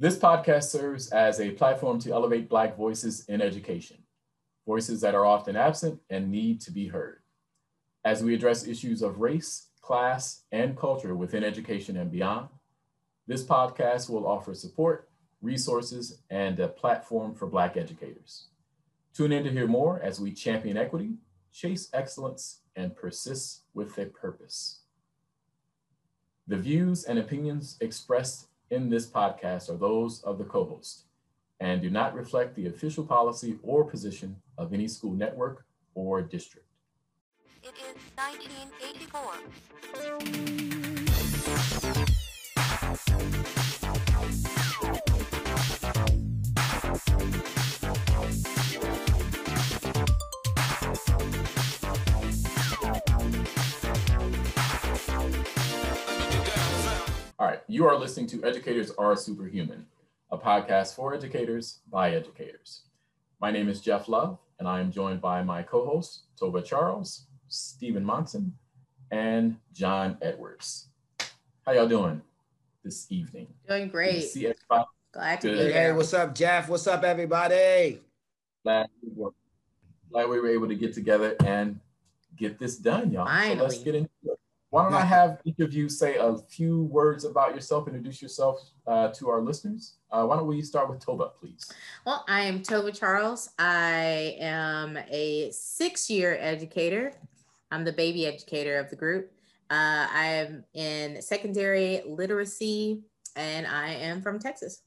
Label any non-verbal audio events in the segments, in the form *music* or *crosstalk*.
This podcast serves as a platform to elevate Black voices in education, voices that are often absent and need to be heard. As we address issues of race, class, and culture within education and beyond, this podcast will offer support, resources, and a platform for Black educators. Tune in to hear more as we champion equity, chase excellence, and persist with a purpose. The views and opinions expressed in this podcast are those of the co-host and do not reflect the official policy or position of any school network or district. It is 1984. All right, you are listening to Educators Are Superhuman, a podcast for educators by educators. My name is Jeff Love, and I am joined by my co hosts, Tova Charles, Stephen Monson, and John Edwards. How y'all doing this evening? Doing great. See everybody? Glad to Good. be here. Hey, what's up, Jeff? What's up, everybody? Glad we were, glad we were able to get together and get this done, y'all. Finally. So let's get into it. Why don't I *laughs* have each of you say a few words about yourself, introduce yourself uh, to our listeners? Uh, why don't we start with Tova, please? Well, I am Tova Charles. I am a six year educator. I'm the baby educator of the group. Uh, I am in secondary literacy and I am from Texas.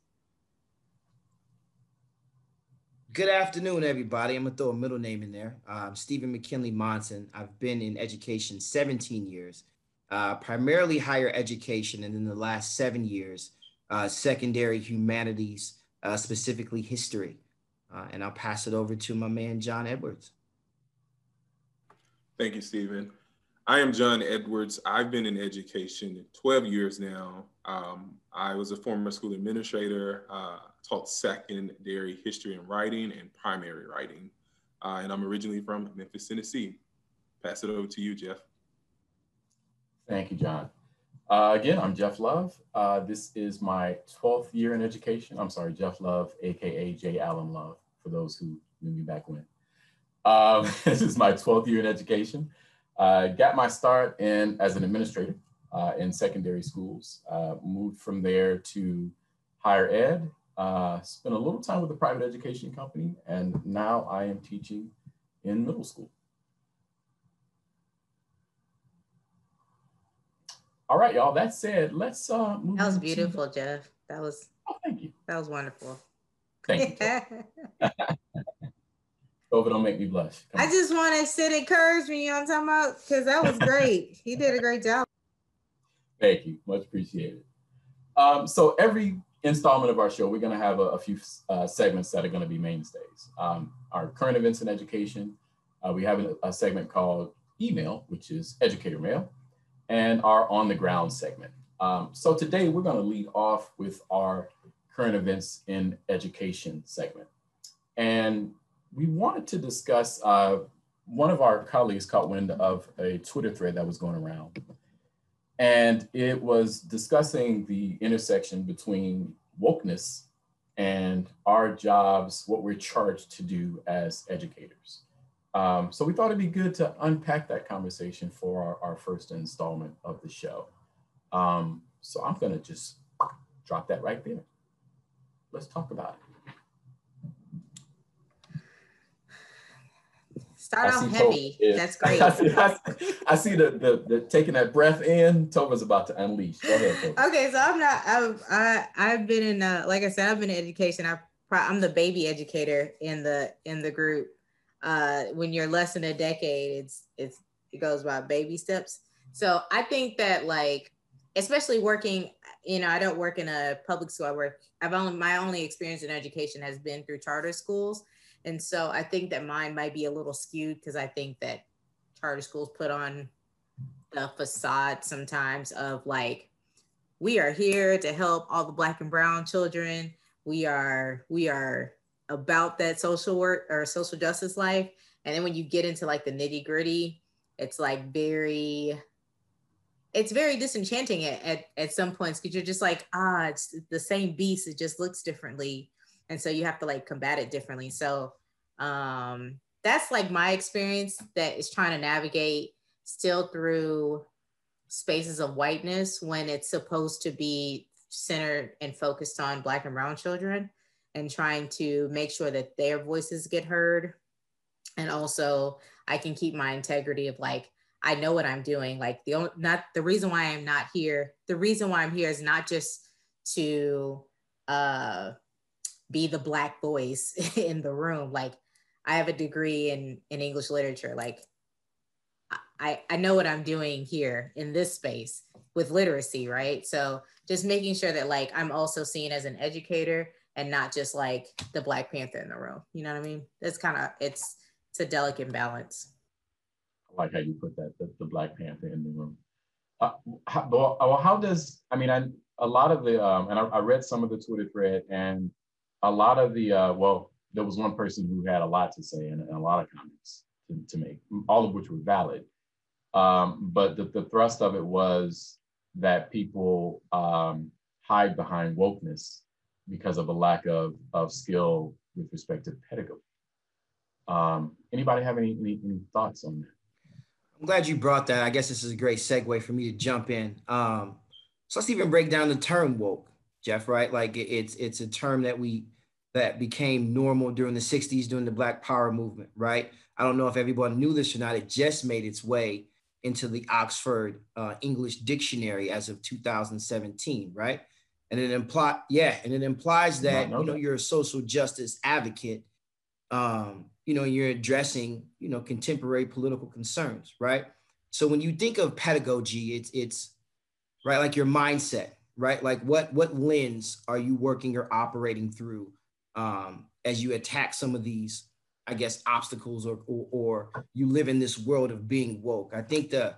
Good afternoon, everybody. I'm gonna throw a middle name in there. I'm Stephen McKinley Monson. I've been in education 17 years uh, primarily higher education, and in the last seven years, uh, secondary humanities, uh, specifically history. Uh, and I'll pass it over to my man, John Edwards. Thank you, Stephen. I am John Edwards. I've been in education 12 years now. Um, I was a former school administrator, uh, taught secondary history and writing and primary writing. Uh, and I'm originally from Memphis, Tennessee. Pass it over to you, Jeff. Thank you, John. Uh, again, I'm Jeff Love. Uh, this is my 12th year in education. I'm sorry, Jeff Love, AKA J. Allen Love, for those who knew me back when. Um, *laughs* this is my 12th year in education. Uh, got my start in as an administrator uh, in secondary schools. Uh, moved from there to higher ed. Uh, spent a little time with a private education company, and now I am teaching in middle school. All right, y'all. That said, let's uh move That was beautiful, to... Jeff. That was oh, thank you. That was wonderful. Thank you. *laughs* Over, don't make me blush. Come I on. just want to sit and encourage me, you know what I'm talking about? Because that was great. he did a great job. Thank you. Much appreciated. Um, so every installment of our show, we're going to have a, a few uh, segments that are going to be mainstays. Um, our current events in education, uh, we have a, a segment called email, which is educator mail and our on the ground segment. Um, so today we're going to lead off with our current events in education segment. And we wanted to discuss, uh, one of our colleagues caught wind of a Twitter thread that was going around. And it was discussing the intersection between wokeness and our jobs, what we're charged to do as educators. Um, so we thought it'd be good to unpack that conversation for our, our first installment of the show. Um, so I'm gonna just drop that right there. Let's talk about it. Start off heavy. That's *laughs* great. I see, I see, I see the, the, the taking that breath in. Tova's about to unleash. Go ahead. Tova. Okay, so I'm not. I've I, I've been in. Uh, like I said, I've been in education. I I'm the baby educator in the in the group uh, when you're less than a decade, it's it's it goes by baby steps. So I think that like, especially working, you know, I don't work in a public school. I work. I've only my only experience in education has been through charter schools, and so I think that mine might be a little skewed because I think that charter schools put on the facade sometimes of like we are here to help all the black and brown children we are we are about that social work or social justice life. And then when you get into like the nitty gritty, it's like very it's very disenchanting at, at, at some points because you're just like, ah, it's the same beast, it just looks differently. And so you have to like combat it differently. So um that's like my experience that is trying to navigate still through spaces of whiteness when it's supposed to be centered and focused on black and brown children and trying to make sure that their voices get heard. And also i can keep my integrity of like i know what i'm doing. Like the only not the reason why i'm not here the reason why i'm here is not just to uh be the black voice *laughs* in the room. Like i have a degree in in english literature. Like I, I know what I'm doing here in this space with literacy, right? So just making sure that like I'm also seen as an educator and not just like the Black Panther in the room. You know what I mean? It's kind of it's it's a delicate balance. I like how you put that the, the Black Panther in the room. Uh, how, well, how does I mean I a lot of the um, and I, I, read some of the Twitter thread and a lot of the uh, well there was one person who had a lot to say and, and a lot of comments to, to make, all of which were valid. Um, but the, the thrust of it was that people um, hide behind wokeness because of a lack of, of skill with respect to pedagogy. Um, anybody have any, any, any, thoughts on that? I'm glad you brought that. I guess this is a great segue for me to jump in. Um, so let's even break down the term woke, Jeff. Right? Like it's it's a term that we that became normal during the 60s during the Black Power movement. Right? I don't know if everyone knew this or not. It just made its way into the Oxford uh, English Dictionary as of 2017, right? And it imply, yeah, and it implies that you know you're a social justice advocate. Um, you know, you're addressing you know contemporary political concerns, right? So when you think of pedagogy, it's it's right like your mindset, right? Like what what lens are you working or operating through um, as you attack some of these I guess, obstacles or, or, or you live in this world of being woke. I think the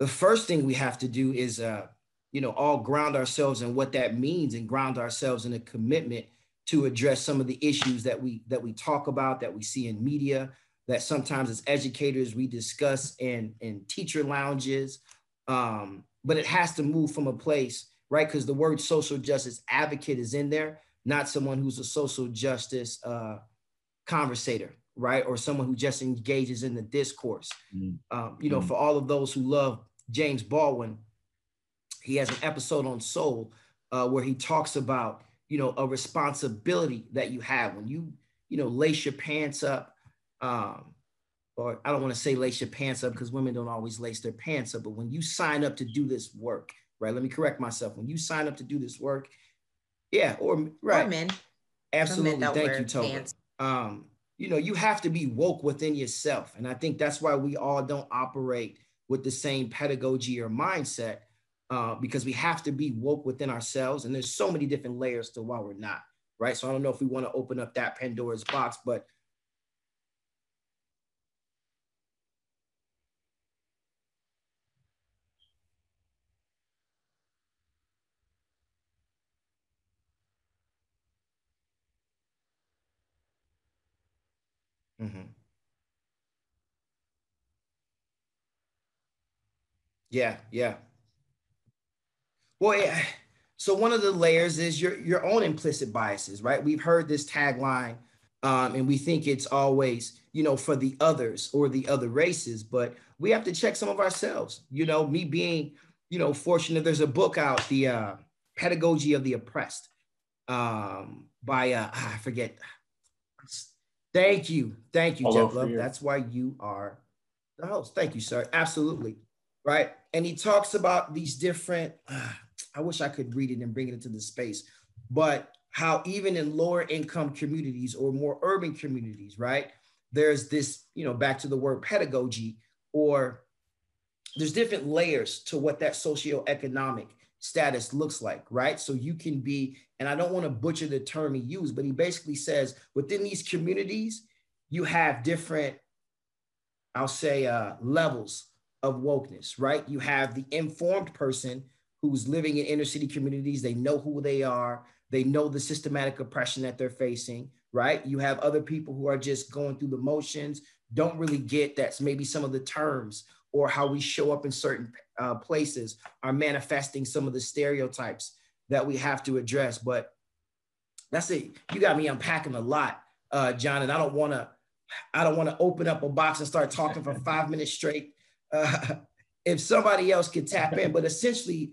the first thing we have to do is, uh, you know, all ground ourselves in what that means and ground ourselves in a commitment to address some of the issues that we that we talk about, that we see in media, that sometimes as educators we discuss in in teacher lounges. Um, but it has to move from a place, right? Because the word social justice advocate is in there, not someone who's a social justice uh, conversator, right? Or someone who just engages in the discourse. Mm-hmm. Um, you know, mm-hmm. for all of those who love James Baldwin, he has an episode on Soul uh, where he talks about, you know, a responsibility that you have when you, you know, lace your pants up. Um, or I don't want to say lace your pants up because women don't always lace their pants up, but when you sign up to do this work, right? Let me correct myself. When you sign up to do this work, yeah, or right, or men. Absolutely, men thank you, Tova um, you know, you have to be woke within yourself. And I think that's why we all don't operate with the same pedagogy or mindset uh, because we have to be woke within ourselves. And there's so many different layers to why we're not, right? So I don't know if we want to open up that Pandora's box, but Mm-hmm. Yeah, yeah. Well, yeah. So one of the layers is your your own implicit biases, right? We've heard this tagline, um, and we think it's always, you know, for the others or the other races, but we have to check some of ourselves. You know, me being, you know, fortunate. There's a book out, the uh, Pedagogy of the Oppressed, um, by uh, I forget Thank you. Thank you, Jeff Love. That's why you are the host. Thank you, sir. Absolutely. Right. And he talks about these different, uh, I wish I could read it and bring it into the space, but how even in lower income communities or more urban communities, right, there's this, you know, back to the word pedagogy, or there's different layers to what that socioeconomic status looks like, right? So you can be and I don't want to butcher the term he used, but he basically says within these communities, you have different, I'll say, uh, levels of wokeness, right? You have the informed person who's living in inner city communities, they know who they are, they know the systematic oppression that they're facing, right? You have other people who are just going through the motions, don't really get that's maybe some of the terms or how we show up in certain uh, places are manifesting some of the stereotypes that we have to address. But that's it. You got me unpacking a lot, uh, John, and I don't want to. I don't want to open up a box and start talking for *laughs* five minutes straight. Uh, *laughs* if somebody else could tap in, but essentially,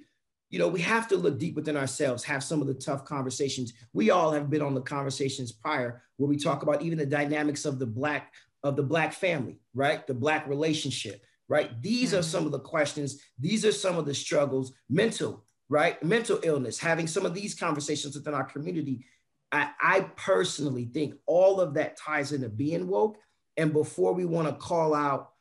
you know, we have to look deep within ourselves, have some of the tough conversations. We all have been on the conversations prior where we talk about even the dynamics of the black of the black family, right? The black relationship, right? These mm-hmm. are some of the questions. These are some of the struggles, mental, right? Mental illness, having some of these conversations within our community. I, I personally think all of that ties into being woke. And before we want to call out,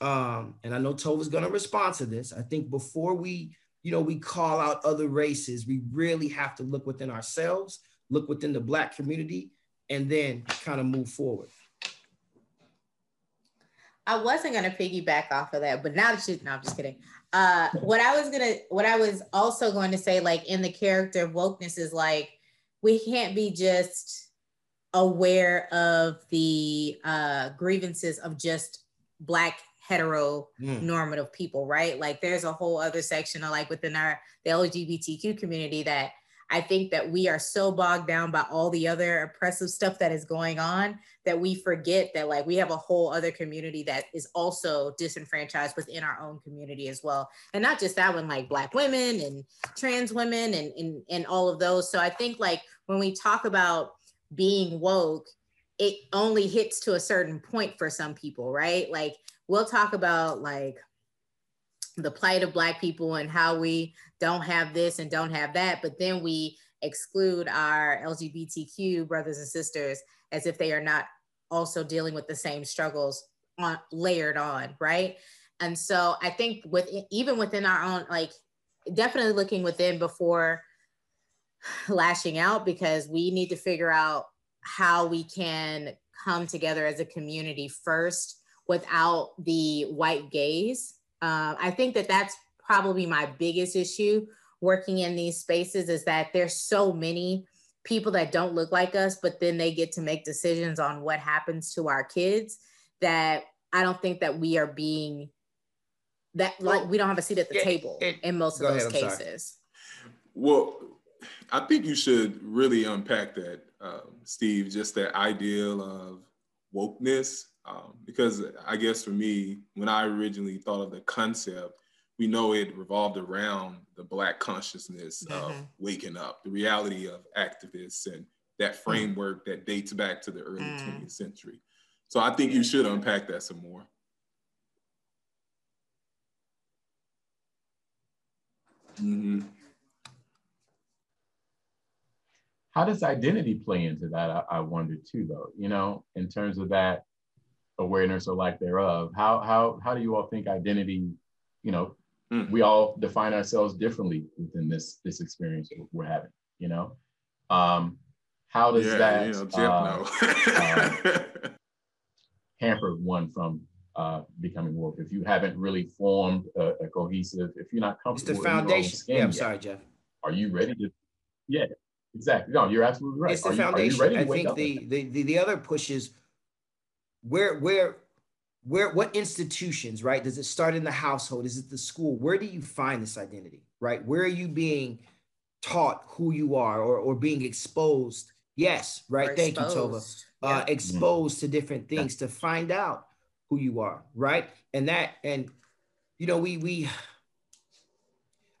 um, and I know Tova's going to respond to this, I think before we you know, we call out other races. We really have to look within ourselves, look within the Black community, and then kind of move forward. I wasn't gonna piggyback off of that, but now that you, no, I'm just kidding. Uh, what I was gonna, what I was also going to say, like in the character of wokeness, is like we can't be just aware of the uh, grievances of just black mm. normative people, right? Like there's a whole other section of like within our the LGBTQ community that I think that we are so bogged down by all the other oppressive stuff that is going on that we forget that like we have a whole other community that is also disenfranchised within our own community as well. And not just that one, like black women and trans women and, and, and all of those. So I think like when we talk about being woke, it only hits to a certain point for some people, right? Like we'll talk about like the plight of black people and how we don't have this and don't have that but then we exclude our lgbtq brothers and sisters as if they are not also dealing with the same struggles on layered on right? And so i think with even within our own like definitely looking within before lashing out because we need to figure out how we can come together as a community first without the white gaze. Uh, I think that that's probably my biggest issue working in these spaces is that there's so many people that don't look like us, but then they get to make decisions on what happens to our kids that I don't think that we are being that like we don't have a seat at the table in most of those ahead, cases. Well, I think you should really unpack that, um, Steve. Just that ideal of wokeness um, because I guess for me, when I originally thought of the concept, we know it revolved around the Black consciousness mm-hmm. of waking up, the reality of activists, and that mm. framework mm. that dates back to the early mm. 20th century. So I think you should unpack that some more. Mm-hmm. How does identity play into that? I, I wonder too, though, you know, in terms of that awareness or lack thereof. How how how do you all think identity, you know, mm. we all define ourselves differently within this this experience we're having, you know? Um, how does yeah, that you know, uh, *laughs* uh, hamper one from uh, becoming woke if you haven't really formed a, a cohesive, if you're not comfortable. It's the foundation. Yeah, I'm yet, sorry, Jeff. Are you ready to? Yeah, exactly. No, you're absolutely right. It's the are foundation. You, I think the, the, the the other push is where where where what institutions right does it start in the household? Is it the school? Where do you find this identity right? Where are you being taught who you are or, or being exposed? Yes right. Or thank exposed. you tova. uh, exposed to different things yeah. to find out who you are right? And that and you know we we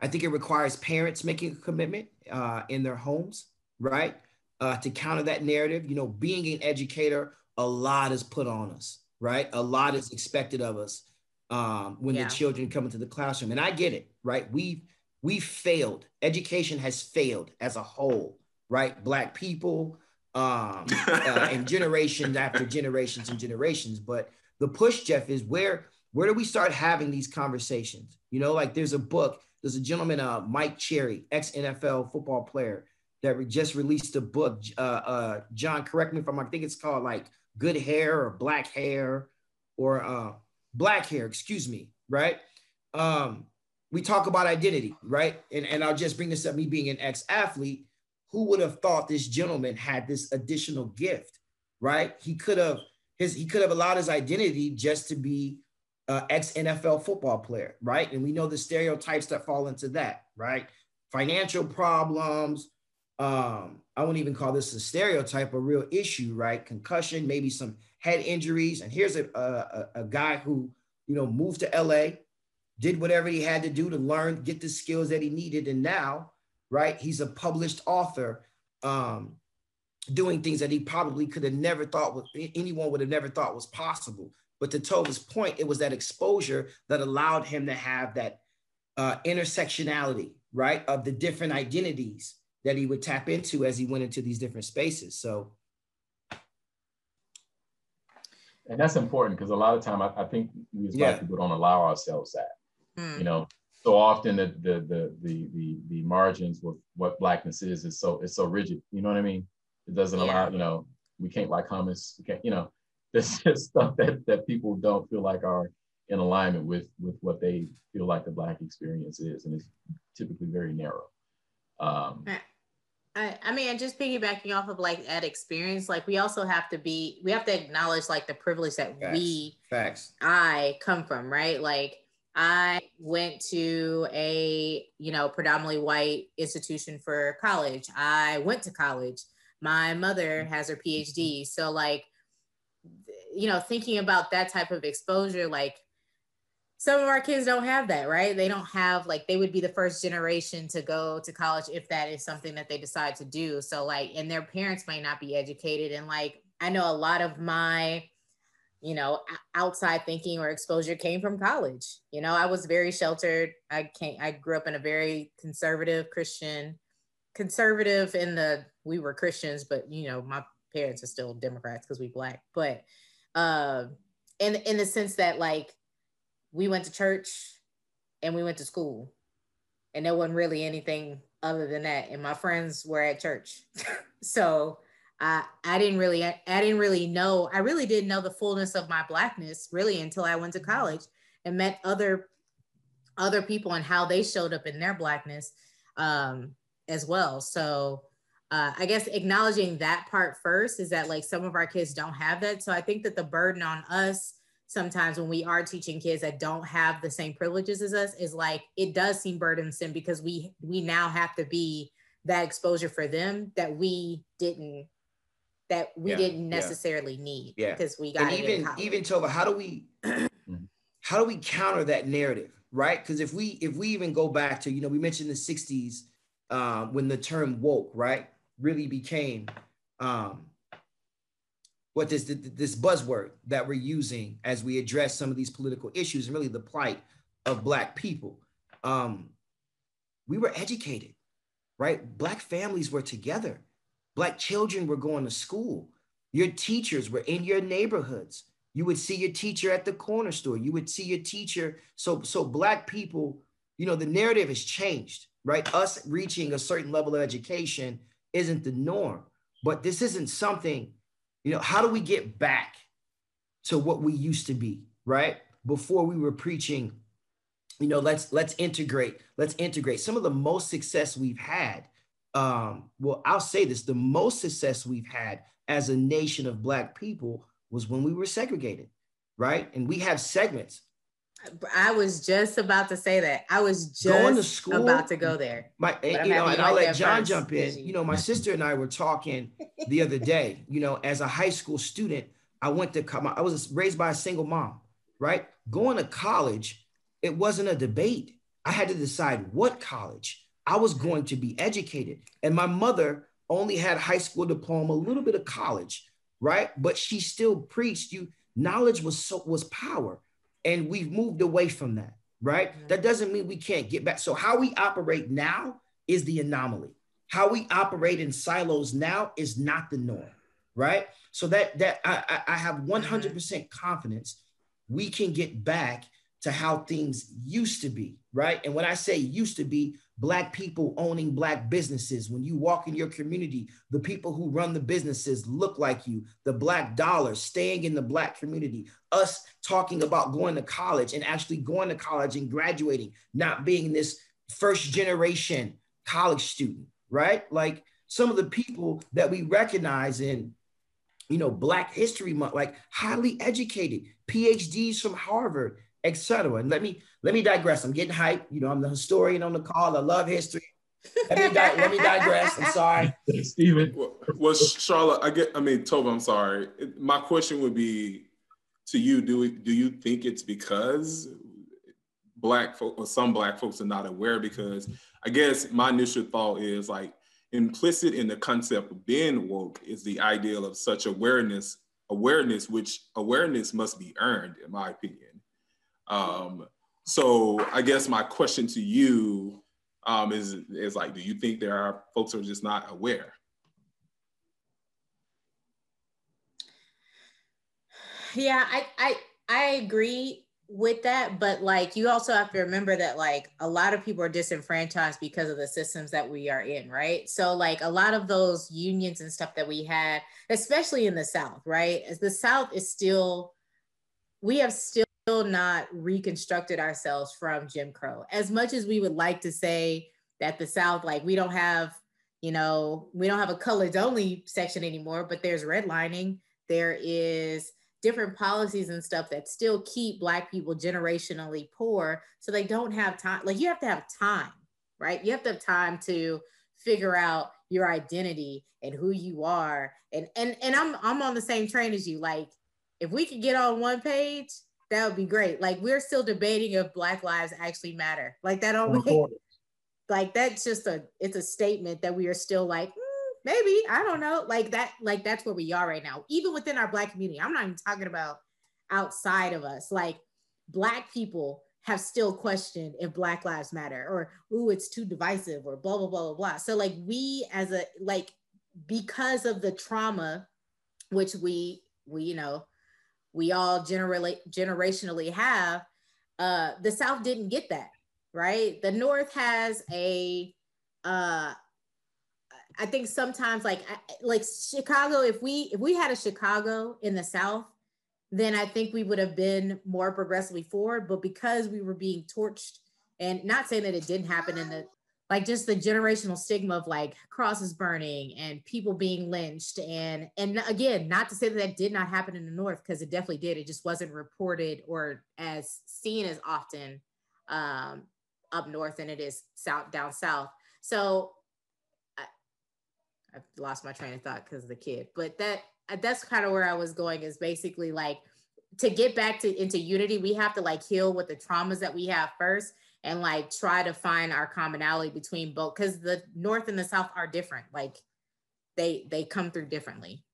i think it requires parents making a commitment uh, in their homes right? Uh, to counter that narrative you know being an educator a lot is put on us, right? A lot is expected of us um, when yeah. the children come into the classroom. And I get it, right? We've we failed. Education has failed as a whole, right? Black people, um, *laughs* uh, and generations after generations and generations. But the push, Jeff, is where where do we start having these conversations? You know, like there's a book. There's a gentleman, uh, Mike Cherry, ex NFL football player, that just released a book. Uh, uh, John, correct me if I'm. I think it's called like good hair or black hair or uh, black hair, excuse me, right? Um, we talk about identity, right? And, and I'll just bring this up, me being an ex-athlete, who would have thought this gentleman had this additional gift, right? He could have his he could have allowed his identity just to be uh, ex NFL football player, right? And we know the stereotypes that fall into that, right? Financial problems. Um, I wouldn't even call this a stereotype, a real issue, right? Concussion, maybe some head injuries. And here's a, a, a guy who, you know, moved to LA, did whatever he had to do to learn, get the skills that he needed. And now, right, he's a published author, um, doing things that he probably could have never thought was anyone would have never thought was possible. But to Tova's point, it was that exposure that allowed him to have that uh, intersectionality, right, of the different identities that he would tap into as he went into these different spaces. So, and that's important because a lot of time I, I think we as yeah. black people don't allow ourselves that. Mm. You know, so often the, the the the the the margins with what blackness is is so it's so rigid. You know what I mean? It doesn't yeah. allow. You know, we can't like hummus. We can't. You know, *laughs* there's just stuff that, that people don't feel like are in alignment with with what they feel like the black experience is and it's typically very narrow um I, I mean just piggybacking off of like that experience like we also have to be we have to acknowledge like the privilege that Facts. we Facts. i come from right? Like i went to a you know predominantly white institution for college. I went to college. My mother mm-hmm. has her phd so like you know, thinking about that type of exposure, like some of our kids don't have that, right? They don't have like they would be the first generation to go to college if that is something that they decide to do. So like, and their parents might not be educated. And like, I know a lot of my, you know, outside thinking or exposure came from college. You know, I was very sheltered. I can't. I grew up in a very conservative Christian, conservative in the we were Christians, but you know, my parents are still Democrats because we black. But uh, in in the sense that like we went to church and we went to school, and there wasn't really anything other than that. And my friends were at church, *laughs* so I I didn't really I, I didn't really know I really didn't know the fullness of my blackness really until I went to college and met other other people and how they showed up in their blackness um, as well. So uh, I guess acknowledging that part first is that like some of our kids don't have that. So I think that the burden on us sometimes when we are teaching kids that don't have the same privileges as us is like it does seem burdensome because we we now have to be that exposure for them that we didn't that we yeah, didn't necessarily yeah. need yeah. because we got and even even Tova, how do we *clears throat* how do we counter that narrative, right? Because if we if we even go back to you know we mentioned the '60s uh, when the term woke, right? really became um, what this this buzzword that we're using as we address some of these political issues and really the plight of black people. Um, we were educated, right? Black families were together. Black children were going to school. Your teachers were in your neighborhoods. You would see your teacher at the corner store. You would see your teacher. So, so black people, you know, the narrative has changed, right? Us reaching a certain level of education isn't the norm. But this isn't something, you know, how do we get back to what we used to be, right? Before we were preaching, you know, let's let's integrate, let's integrate. Some of the most success we've had, um, well, I'll say this, the most success we've had as a nation of black people was when we were segregated, right? And we have segments I was just about to say that. I was just going to school, about to go there. My, you know, and I'll let John first. jump in. You know, my sister and I were talking *laughs* the other day. You know, as a high school student, I went to. come. I was raised by a single mom, right? Going to college, it wasn't a debate. I had to decide what college I was going to be educated, and my mother only had high school diploma, a little bit of college, right? But she still preached you knowledge was so was power and we've moved away from that, right? Mm-hmm. That doesn't mean we can't get back. So, how we operate now is the anomaly. How we operate in silos now is not the norm, right? So that that I, I have 100% mm-hmm. confidence we can get back to how things used to be, right? And when I say used to be, Black people owning Black businesses. When you walk in your community, the people who run the businesses look like you, the Black dollar staying in the Black community, us talking about going to college and actually going to college and graduating, not being this first generation college student, right? Like some of the people that we recognize in you know, Black History Month, like highly educated, PhDs from Harvard etc. And let me let me digress. I'm getting hyped. You know, I'm the historian on the call. I love history. Let me, di- let me digress. I'm sorry, *laughs* Stephen. Well, well, Charlotte, I get. I mean, Tova, I'm sorry. My question would be to you: Do we, do you think it's because black folk or some black folks are not aware? Because I guess my initial thought is like implicit in the concept of being woke is the ideal of such awareness. Awareness, which awareness must be earned, in my opinion. Um, so I guess my question to you um, is is like, do you think there are folks who are just not aware? Yeah, I I I agree with that, but like you also have to remember that like a lot of people are disenfranchised because of the systems that we are in, right? So like a lot of those unions and stuff that we had, especially in the South, right? As the South is still, we have still not reconstructed ourselves from Jim Crow. As much as we would like to say that the South, like we don't have, you know, we don't have a colors only section anymore, but there's redlining. There is different policies and stuff that still keep Black people generationally poor. So they don't have time. Like you have to have time, right? You have to have time to figure out your identity and who you are. And and and I'm I'm on the same train as you. Like if we could get on one page, that would be great. Like we're still debating if Black lives actually matter. Like that only *laughs* like that's just a it's a statement that we are still like mm, maybe I don't know like that like that's where we are right now. Even within our Black community, I'm not even talking about outside of us. Like Black people have still questioned if Black lives matter or ooh it's too divisive or blah blah blah blah blah. So like we as a like because of the trauma which we we you know we all generally generationally have uh the south didn't get that right? The north has a uh i think sometimes like like chicago if we if we had a chicago in the south then i think we would have been more progressively forward but because we were being torched and not saying that it didn't happen in the like just the generational stigma of like crosses burning and people being lynched and and again not to say that that did not happen in the north because it definitely did. It just wasn't reported or as seen as often um, up north than it is south down south. So I, i've lost my train of thought because of the kid but that that's kind of where i was going is basically like to get back to into unity we have to like heal with the traumas that we have first and like try to find our commonality between both because the north and the south are different like they they come through differently.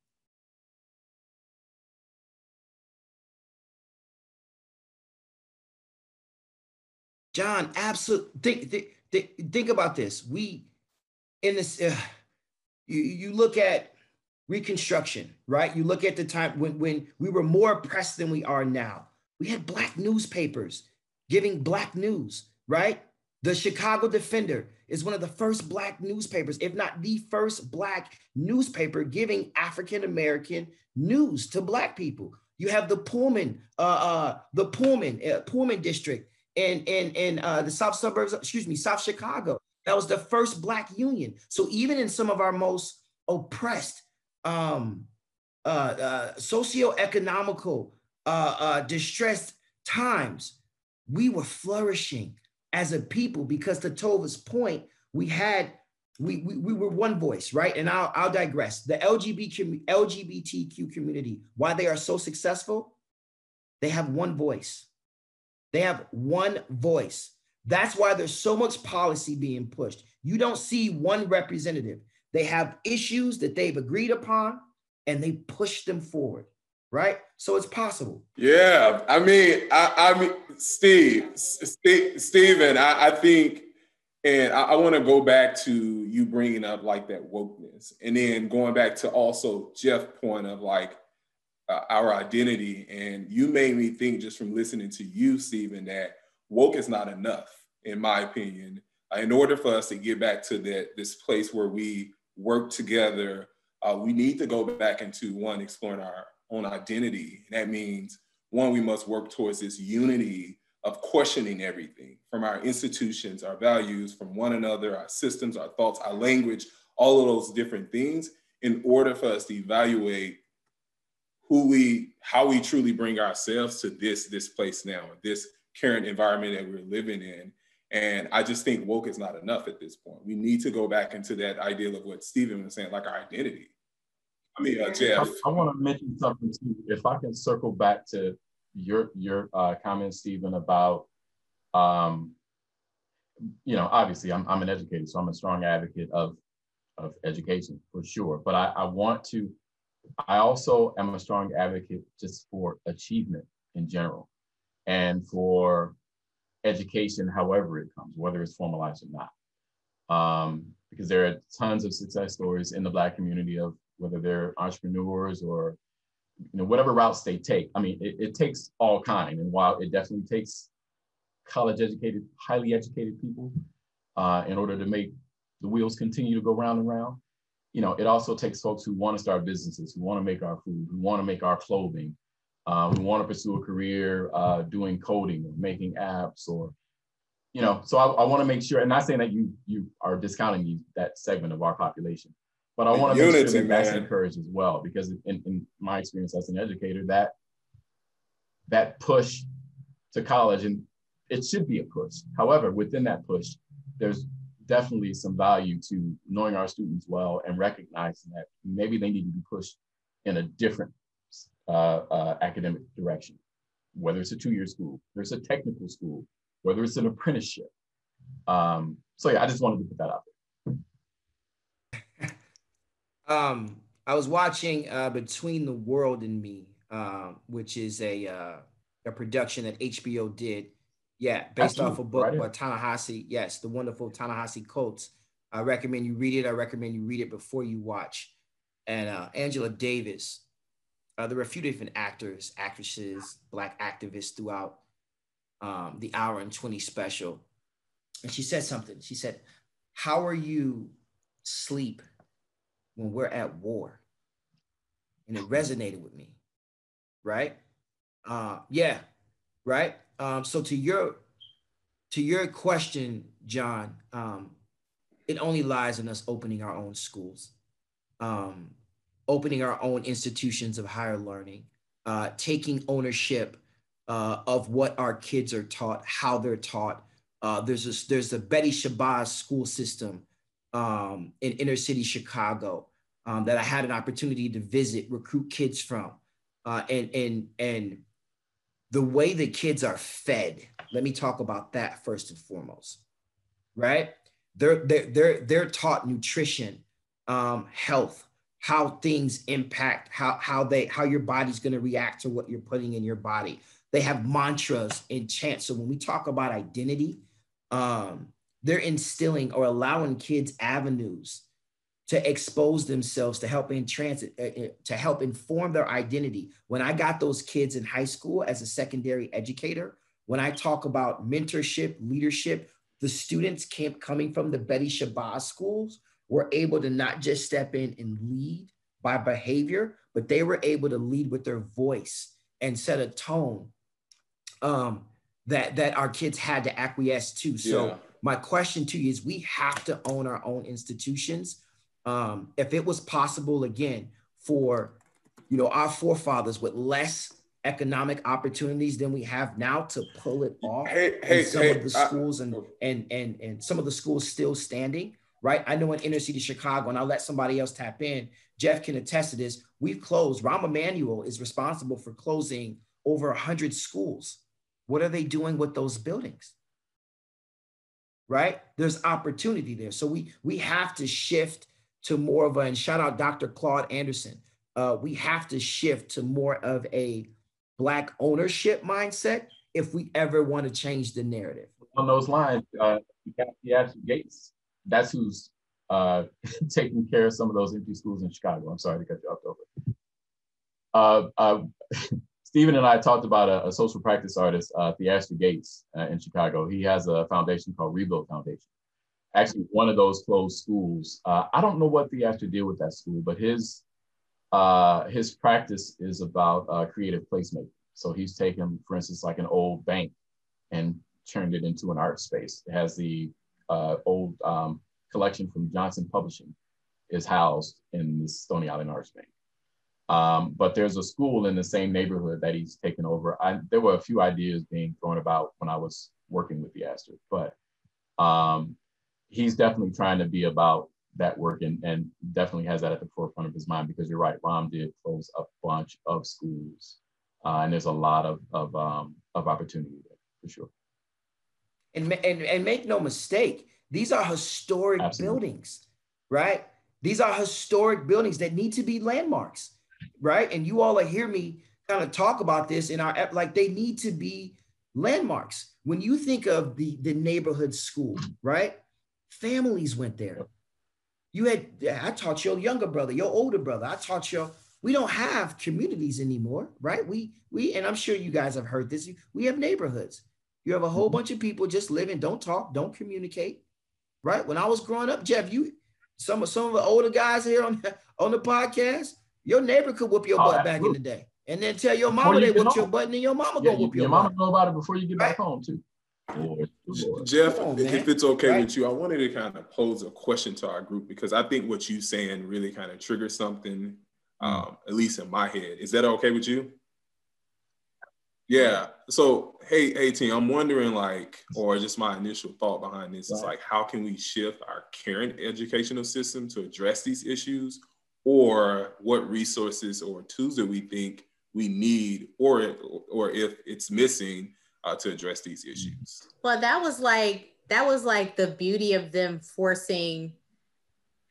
John absolutely think, think, think, think about this. We in this uh, you, you look at reconstruction right? You look at the time when, when we were more oppressed than we are now. We had black newspapers giving black news right? The Chicago Defender is one of the first black newspapers, if not the first black newspaper giving African American news to black people. You have the Pullman, uh, uh, the Pullman, uh, Pullman district in in in uh, the South suburbs, excuse me, South Chicago. That was the first black union. So even in some of our most oppressed, um, uh, uh, socioeconomical, uh, uh, distressed times, we were flourishing as a people because to Tova's point, we had we, we, we were one voice, right? And I'll, I'll digress. The LGBT, LGBTQ community, why they are so successful, they have one voice. They have one voice. That's why there's so much policy being pushed. You don't see one representative. They have issues that they've agreed upon and they push them forward right? So it's possible. Yeah, I mean, I, I mean, Steve, Steve Stephen, I, I think, and I, I want to go back to you bringing up like that wokeness, and then going back to also Jeff' point of like uh, our identity, and you made me think just from listening to you, Stephen, that woke is not enough, in my opinion. Uh, in order for us to get back to that this place where we work together, uh, we need to go back into one exploring our on identity. That means one, we must work towards this unity of questioning everything from our institutions, our values, from one another, our systems, our thoughts, our language, all of those different things in order for us to evaluate who we, how we truly bring ourselves to this, this place now, this current environment that we're living in. And I just think woke is not enough at this point. We need to go back into that ideal of what Stephen was saying, like our identity. I mean, uh, Jeff. I, I want to mention something too. If I can circle back to your your uh, comment, Stephen, about um, you know, obviously I'm, I'm an educator, so I'm a strong advocate of, of education for sure. But I, I want to, I also am a strong advocate just for achievement in general and for education, however it comes, whether it's formalized or not. Um, because there are tons of success stories in the Black community of whether they're entrepreneurs or you know whatever routes they take. I mean, it, it takes all kind, and while it definitely takes college educated, highly educated people uh, in order to make the wheels continue to go round and round. You know, it also takes folks who want to start businesses, who want to make our food, who want to make our clothing, uh, who want to pursue a career uh, doing coding or making apps or, you know, so I, I want to make sure, and not saying that you you are discounting that segment of our population, but I want to make sure that that's encouraged as well, because in, in my experience as an educator, that that push to college and it should be a push. However, within that push, there's definitely some value to knowing our students well and recognizing that maybe they need to be pushed in a different uh, uh, academic direction, whether it's a two-year school, there's a technical school, whether it's an apprenticeship. Um, so yeah, I just wanted to put that out there. Um, I was watching uh, Between the World and Me, uh, which is a uh, a production that HBO did yeah, based Absolutely. off a book right by Ta-Nehisi. Yes, the wonderful Ta-Nehisi Coates. I recommend you read it. I recommend you read it before you watch. And uh, Angela Davis. Uh, there were a few different actors, actresses, black activists throughout um, the hour and 20 special. And she said something. She said, How are you sleep when we're at war? And it resonated with me. Right? Uh, yeah, right? Um, so to your to your question, John, um, it only lies in us opening our own schools, um, opening our own institutions of higher learning, uh, taking ownership uh, of what our kids are taught, how they're taught. Uh, there's a, there's the Betty Shabazz school system um, in inner city Chicago um, that I had an opportunity to visit, recruit kids from, uh, and and and the way the kids are fed let me talk about that first and foremost right? They're they're they're, they're taught nutrition um, health how things impact how how they how your body's going to react to what you're putting in your body. They have mantras and chants. So when we talk about identity um, they're instilling or allowing kids avenues to expose themselves to help in transit uh, to help inform their identity when i got those kids in high school as a secondary educator when i talk about mentorship leadership the students came coming from the betty shabazz schools were able to not just step in and lead by behavior but they were able to lead with their voice and set a tone um, that that our kids had to acquiesce to so yeah. My question to you is we have to own our own institutions. Um, if it was possible again for you know our forefathers with less economic opportunities than we have now to pull it off hey, hey, some hey, of the schools I, and, and and and some of the schools still standing right? I know in inner city chicago and i'll let somebody else tap in jeff can attest to this we've closed rahm emanuel is responsible for closing over 100 schools. What are they doing with those buildings right there's opportunity there so we we have to shift to more of a, and shout out Dr. Claude Anderson. Uh, we have to shift to more of a Black ownership mindset if we ever want to change the narrative. On those lines, uh, Ashley Gates, that's who's uh, *laughs* taking care of some of those empty schools in Chicago. I'm sorry to cut you off, over. Uh, uh, *laughs* Stephen and I talked about a, a social practice artist, uh, Theaster Gates uh, in Chicago. He has a foundation called Rebuild Foundation actually one of those closed schools. Uh, I don't know what the to deal with that school, but his uh, his practice is about uh, creative placemaking. So he's taken, for instance, like an old bank and turned it into an art space. It has the uh, old um, collection from Johnson Publishing is housed in the Stony Island Arts Bank. Um, but there's a school in the same neighborhood that he's taken over. I, there were a few ideas being thrown about when I was working with Theaster, but um, he's definitely trying to be about that work and, and definitely has that at the forefront of his mind because you're right, Rahm did close a bunch of schools uh, and there's a lot of, of, um, of opportunity there for sure. And, and, and make no mistake, these are historic Absolutely. buildings, right? These are historic buildings that need to be landmarks, right? And you all hear me kind of talk about this in our like they need to be landmarks. When you think of the the neighborhood school, right? Families went there. You had I taught your younger brother, your older brother. I taught your. We don't have communities anymore, right? We we and I'm sure you guys have heard this. We have neighborhoods. You have a whole mm-hmm. bunch of people just living, don't talk, don't communicate, right? When I was growing up, Jeff, you some of some of the older guys here on on the podcast, your neighbor could whoop your oh, butt back in the day, and then tell your mama they whooped your butt, and then your mama yeah, go whoop your, your mama know about it before you get right? back home too. Jeff, on, if it's okay right? with you, I wanted to kind of pose a question to our group because I think what you're saying really kind of triggers something, mm. um, at least in my head. Is that okay with you? Yeah. So, hey, hey, team, I'm wondering, like, or just my initial thought behind this is like, how can we shift our current educational system to address these issues, or what resources or tools do we think we need, or or if it's missing uh, to address these issues? Well, that was like that was like the beauty of them forcing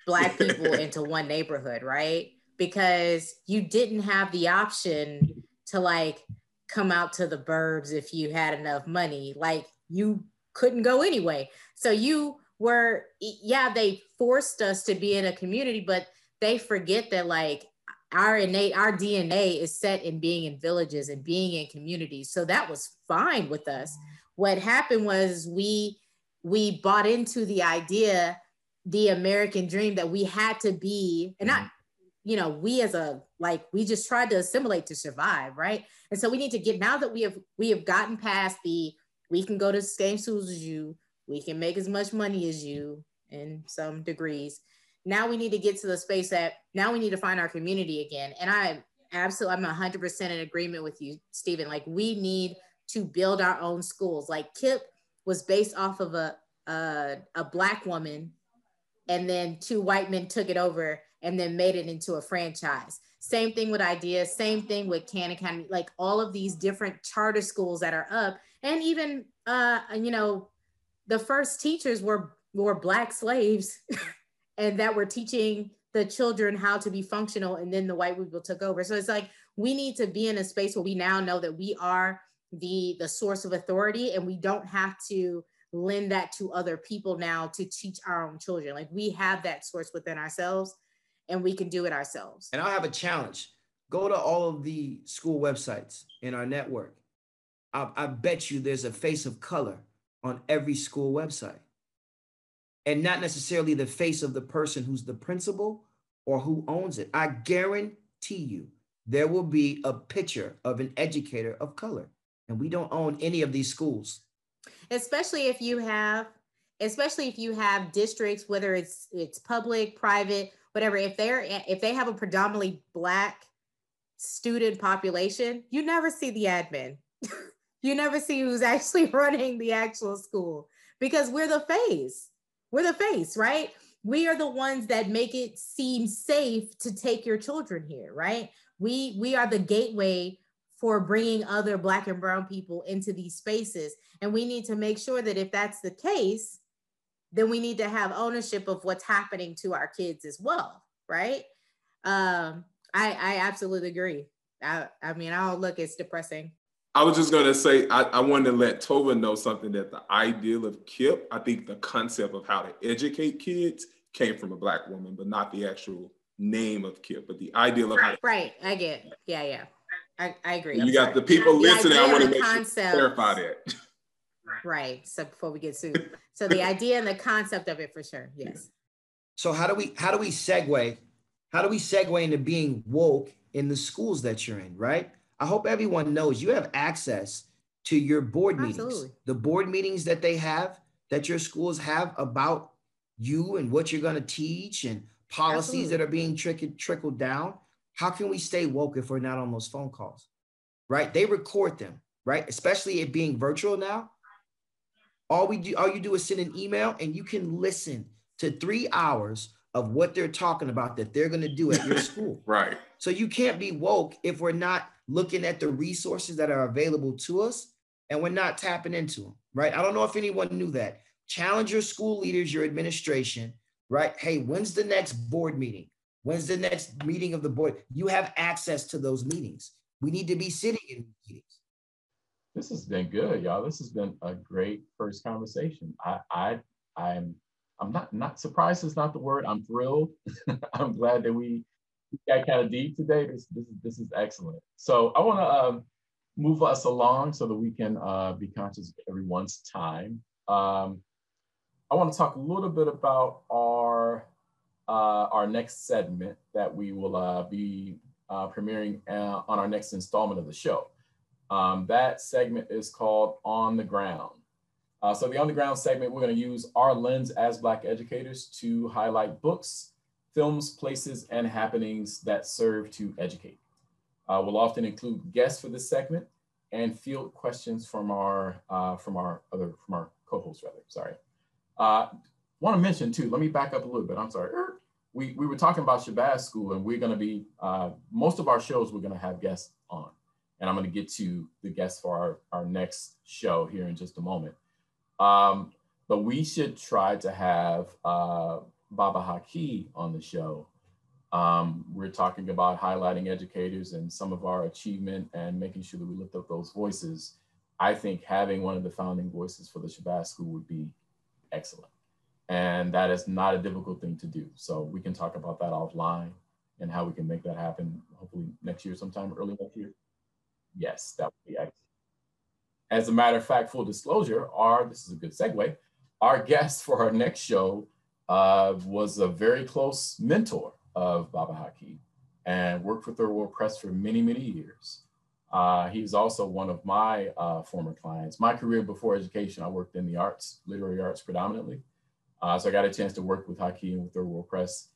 black people *laughs* into one neighborhood, right? Because you didn't have the option to like come out to the burbs if you had enough money. Like you couldn't go anyway. So you were, yeah, they forced us to be in a community, but they forget that like our innate, our DNA is set in being in villages and being in communities. So that was fine with us. What happened was we we bought into the idea, the American dream that we had to be, and not mm-hmm. you know, we as a like we just tried to assimilate to survive, right? And so we need to get now that we have we have gotten past the we can go to the same schools as you, we can make as much money as you in some degrees. Now we need to get to the space that now we need to find our community again. And I absolutely I'm 100% in agreement with you, Stephen. Like we need to build our own schools. Like KIPP was based off of a a, a black woman and then two white men took it over and then made it into a franchise. Same thing with ideas, same thing with Khan Academy, like all of these different charter schools that are up. And even uh, you know, the first teachers were were black slaves *laughs* and that we're teaching the children how to be functional and then the white people took over. So it's like we need to be in a space where we now know that we are the the source of authority and we don't have to lend that to other people now to teach our own children. Like we have that source within ourselves and we can do it ourselves. And I'll have a challenge. Go to all of the school websites in our network. I, I bet you there's a face of color on every school website. And not necessarily the face of the person who's the principal or who owns it. I guarantee you there will be a picture of an educator of color. And we don't own any of these schools. Especially if you have especially if you have districts whether it's it's public, private, whatever if they're if they have a predominantly black student population you never see the admin *laughs* you never see who's actually *laughs* running the actual school because we're the face we're the face right we are the ones that make it seem safe to take your children here right we we are the gateway for bringing other black and brown people into these spaces and we need to make sure that if that's the case then we need to have ownership of what's happening to our kids as well, right? Um, I, I absolutely agree. I, I mean, oh, look, it's depressing. I was just going to say, I, I wanted to let Tova know something that the ideal of KIPP, I think the concept of how to educate kids came from a Black woman, but not the actual name of KIPP, but the ideal of right, how to- Right, I get Yeah, yeah. I, I agree. You I'm got sorry. the people listening, I want to make concept, sure clarify that. Right. So before we get sued. *laughs* So the idea and the concept of it for sure. Yes. So how do we how do we segue? How do we segue into being woke in the schools that you're in, right? I hope everyone knows you have access to your board Absolutely. meetings. The board meetings that they have that your schools have about you and what you're going to teach and policies Absolutely. that are being trickled trickled down. how can we stay woke if we're not on those phone calls? Right? They record them, right? Especially it being virtual now. All we do, all you do is send an email and you can listen to three hours of what they're talking about that they're going to do at your *laughs* school. right. So you can't be woke if we're not looking at the resources that are available to us and we're not tapping into them, right? I don't know if anyone knew that. Challenge your school leaders, your administration, right? Hey, when's the next board meeting? When's the next meeting of the board? You have access to those meetings. We need to be sitting in meetings. This has been good, y'all. This has been a great first conversation. I, I, I'm, I'm not not surprised. Is not the word. I'm thrilled. *laughs* I'm glad that we got kind of deep today. This, this is this is excellent. So I want to um, move us along so that we can uh, be conscious of everyone's time. Um, I want to talk a little bit about our uh, our next segment that we will uh, be uh, premiering uh, on our next installment of the show. Um, that segment is called On the Ground. Uh, so the On the Ground segment, we're going to use our lens as Black educators to highlight books, films, places, and happenings that serve to educate. Uh, we'll often include guests for this segment and field questions from our from our other from our co-hosts rather. Sorry. Want to mention too. Let me back up a little bit. I'm sorry we, we were talking about Shabazz School, and we're going to be, uh, most of our shows, we're going to have guests on. And I'm going to get to the guests for our, our next show here in just a moment. Um, but we should try to have uh, Baba Haki on the show. Um, we're talking about highlighting educators and some of our achievement and making sure that we lift up those voices. I think having one of the founding voices for the Shabazz School would be excellent. And that is not a difficult thing to do. So we can talk about that offline and how we can make that happen, hopefully next year, sometime early next year. Yes, that would be excellent. As a matter of fact, full disclosure, our, this is a good segue, our guest for our next show uh, was a very close mentor of Baba Haki and worked for Third World Press for many, many years. Uh, he's also one of my uh, former clients. My career before education, I worked in the arts, literary arts predominantly. Uh, so I got a chance to work with Haki and with Third World Press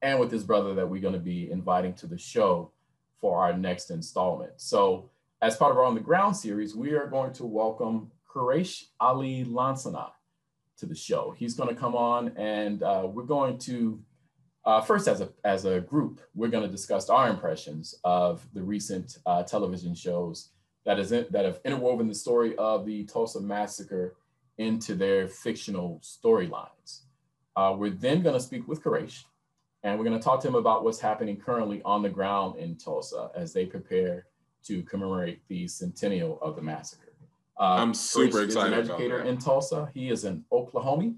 and with his brother that we're going to be inviting to the show for our next installment. So as part of our On the Ground series, we are going to welcome Quraish Ali Lansana to the show. He's going to come on and uh, we're going to, uh, first as a, as a group, we're going to discuss our impressions of the recent uh, television shows that, is in, that have interwoven the story of the Tulsa Massacre into their fictional storylines. Uh, we're then going to speak with Quraish, and we're going to talk to him about what's happening currently on the ground in Tulsa as they prepare to commemorate the centennial of the massacre. Uh, I'm super Quraish excited. Is an educator in Tulsa. He is an Oklahoma.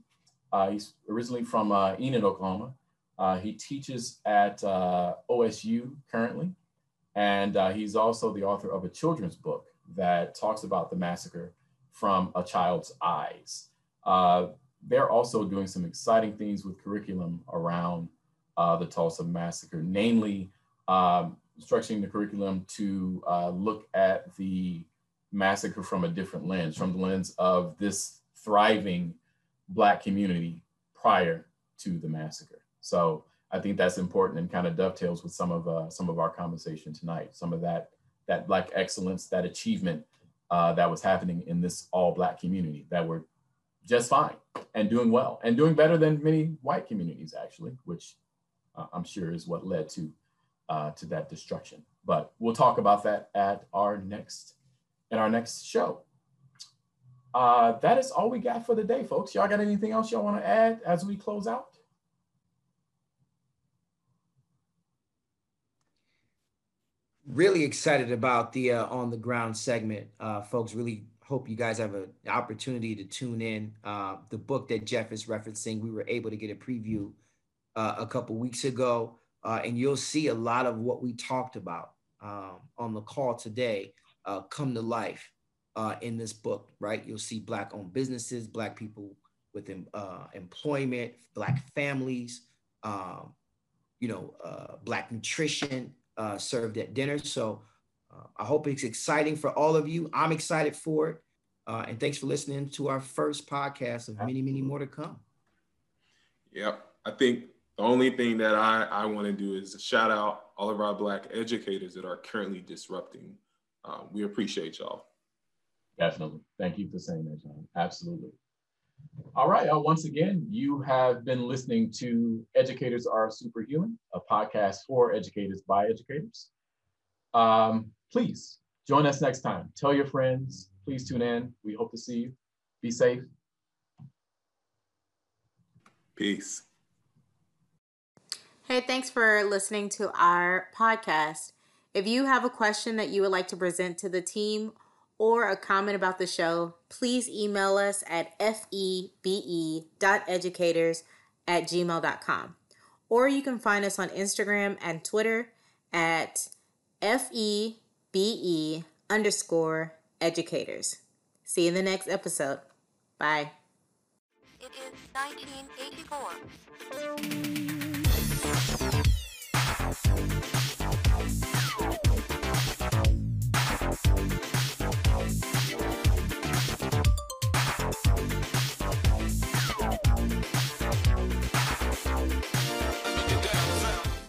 Uh, he's originally from uh, Enid, Oklahoma. Uh, he teaches at uh, OSU currently, and he's also the author of a children's book that talks about the massacre from a child's eyes. Uh, they're also doing some exciting things with curriculum around uh, the Tulsa massacre, namely um, structuring the curriculum to uh, look at the massacre from a different lens, from the lens of this thriving Black community prior to the massacre. So I think that's important and kind of dovetails with some of uh, some of our conversation tonight. Some of that that Black excellence, that achievement uh, that was happening in this all black community that were just fine and doing well and doing better than many white communities actually, which uh, I'm sure is what led to uh, to that destruction. But we'll talk about that at our next in our next show. Uh, that is all we got for the day, folks. Y'all got anything else y'all want to add as we close out? really excited about the uh, on the ground segment, uh, folks. Really hope you guys have an opportunity to tune in. Uh, the book that Jeff is referencing, we were able to get a preview uh, a couple weeks ago, uh, and you'll see a lot of what we talked about um, on the call today uh, come to life in this book. Right, you'll see black-owned businesses, black people with employment, black families. Um, you know, black nutrition, uh, served at dinner. So uh, I hope it's exciting for all of you. I'm excited for it. Uh, and thanks for listening to our first podcast of many, many more to come. Yep. I think the only thing that I, I want to do is shout out all of our Black educators that are currently disrupting. Uh, we appreciate y'all. Definitely. Thank you for saying that, John. Absolutely. All right. Uh, once again, you have been listening to Educators Are Superhuman, a podcast for educators by educators. Um, please join us next time. Tell your friends. Please tune in. We hope to see you. Be safe. Peace. Hey, thanks for listening to our podcast. If you have a question that you would like to present to the team or a comment about the show, please email us at febe.educators at gmail.com. Or you can find us on Instagram and Twitter at febe underscore educators. See you in the next episode. Bye. It is 1984 now.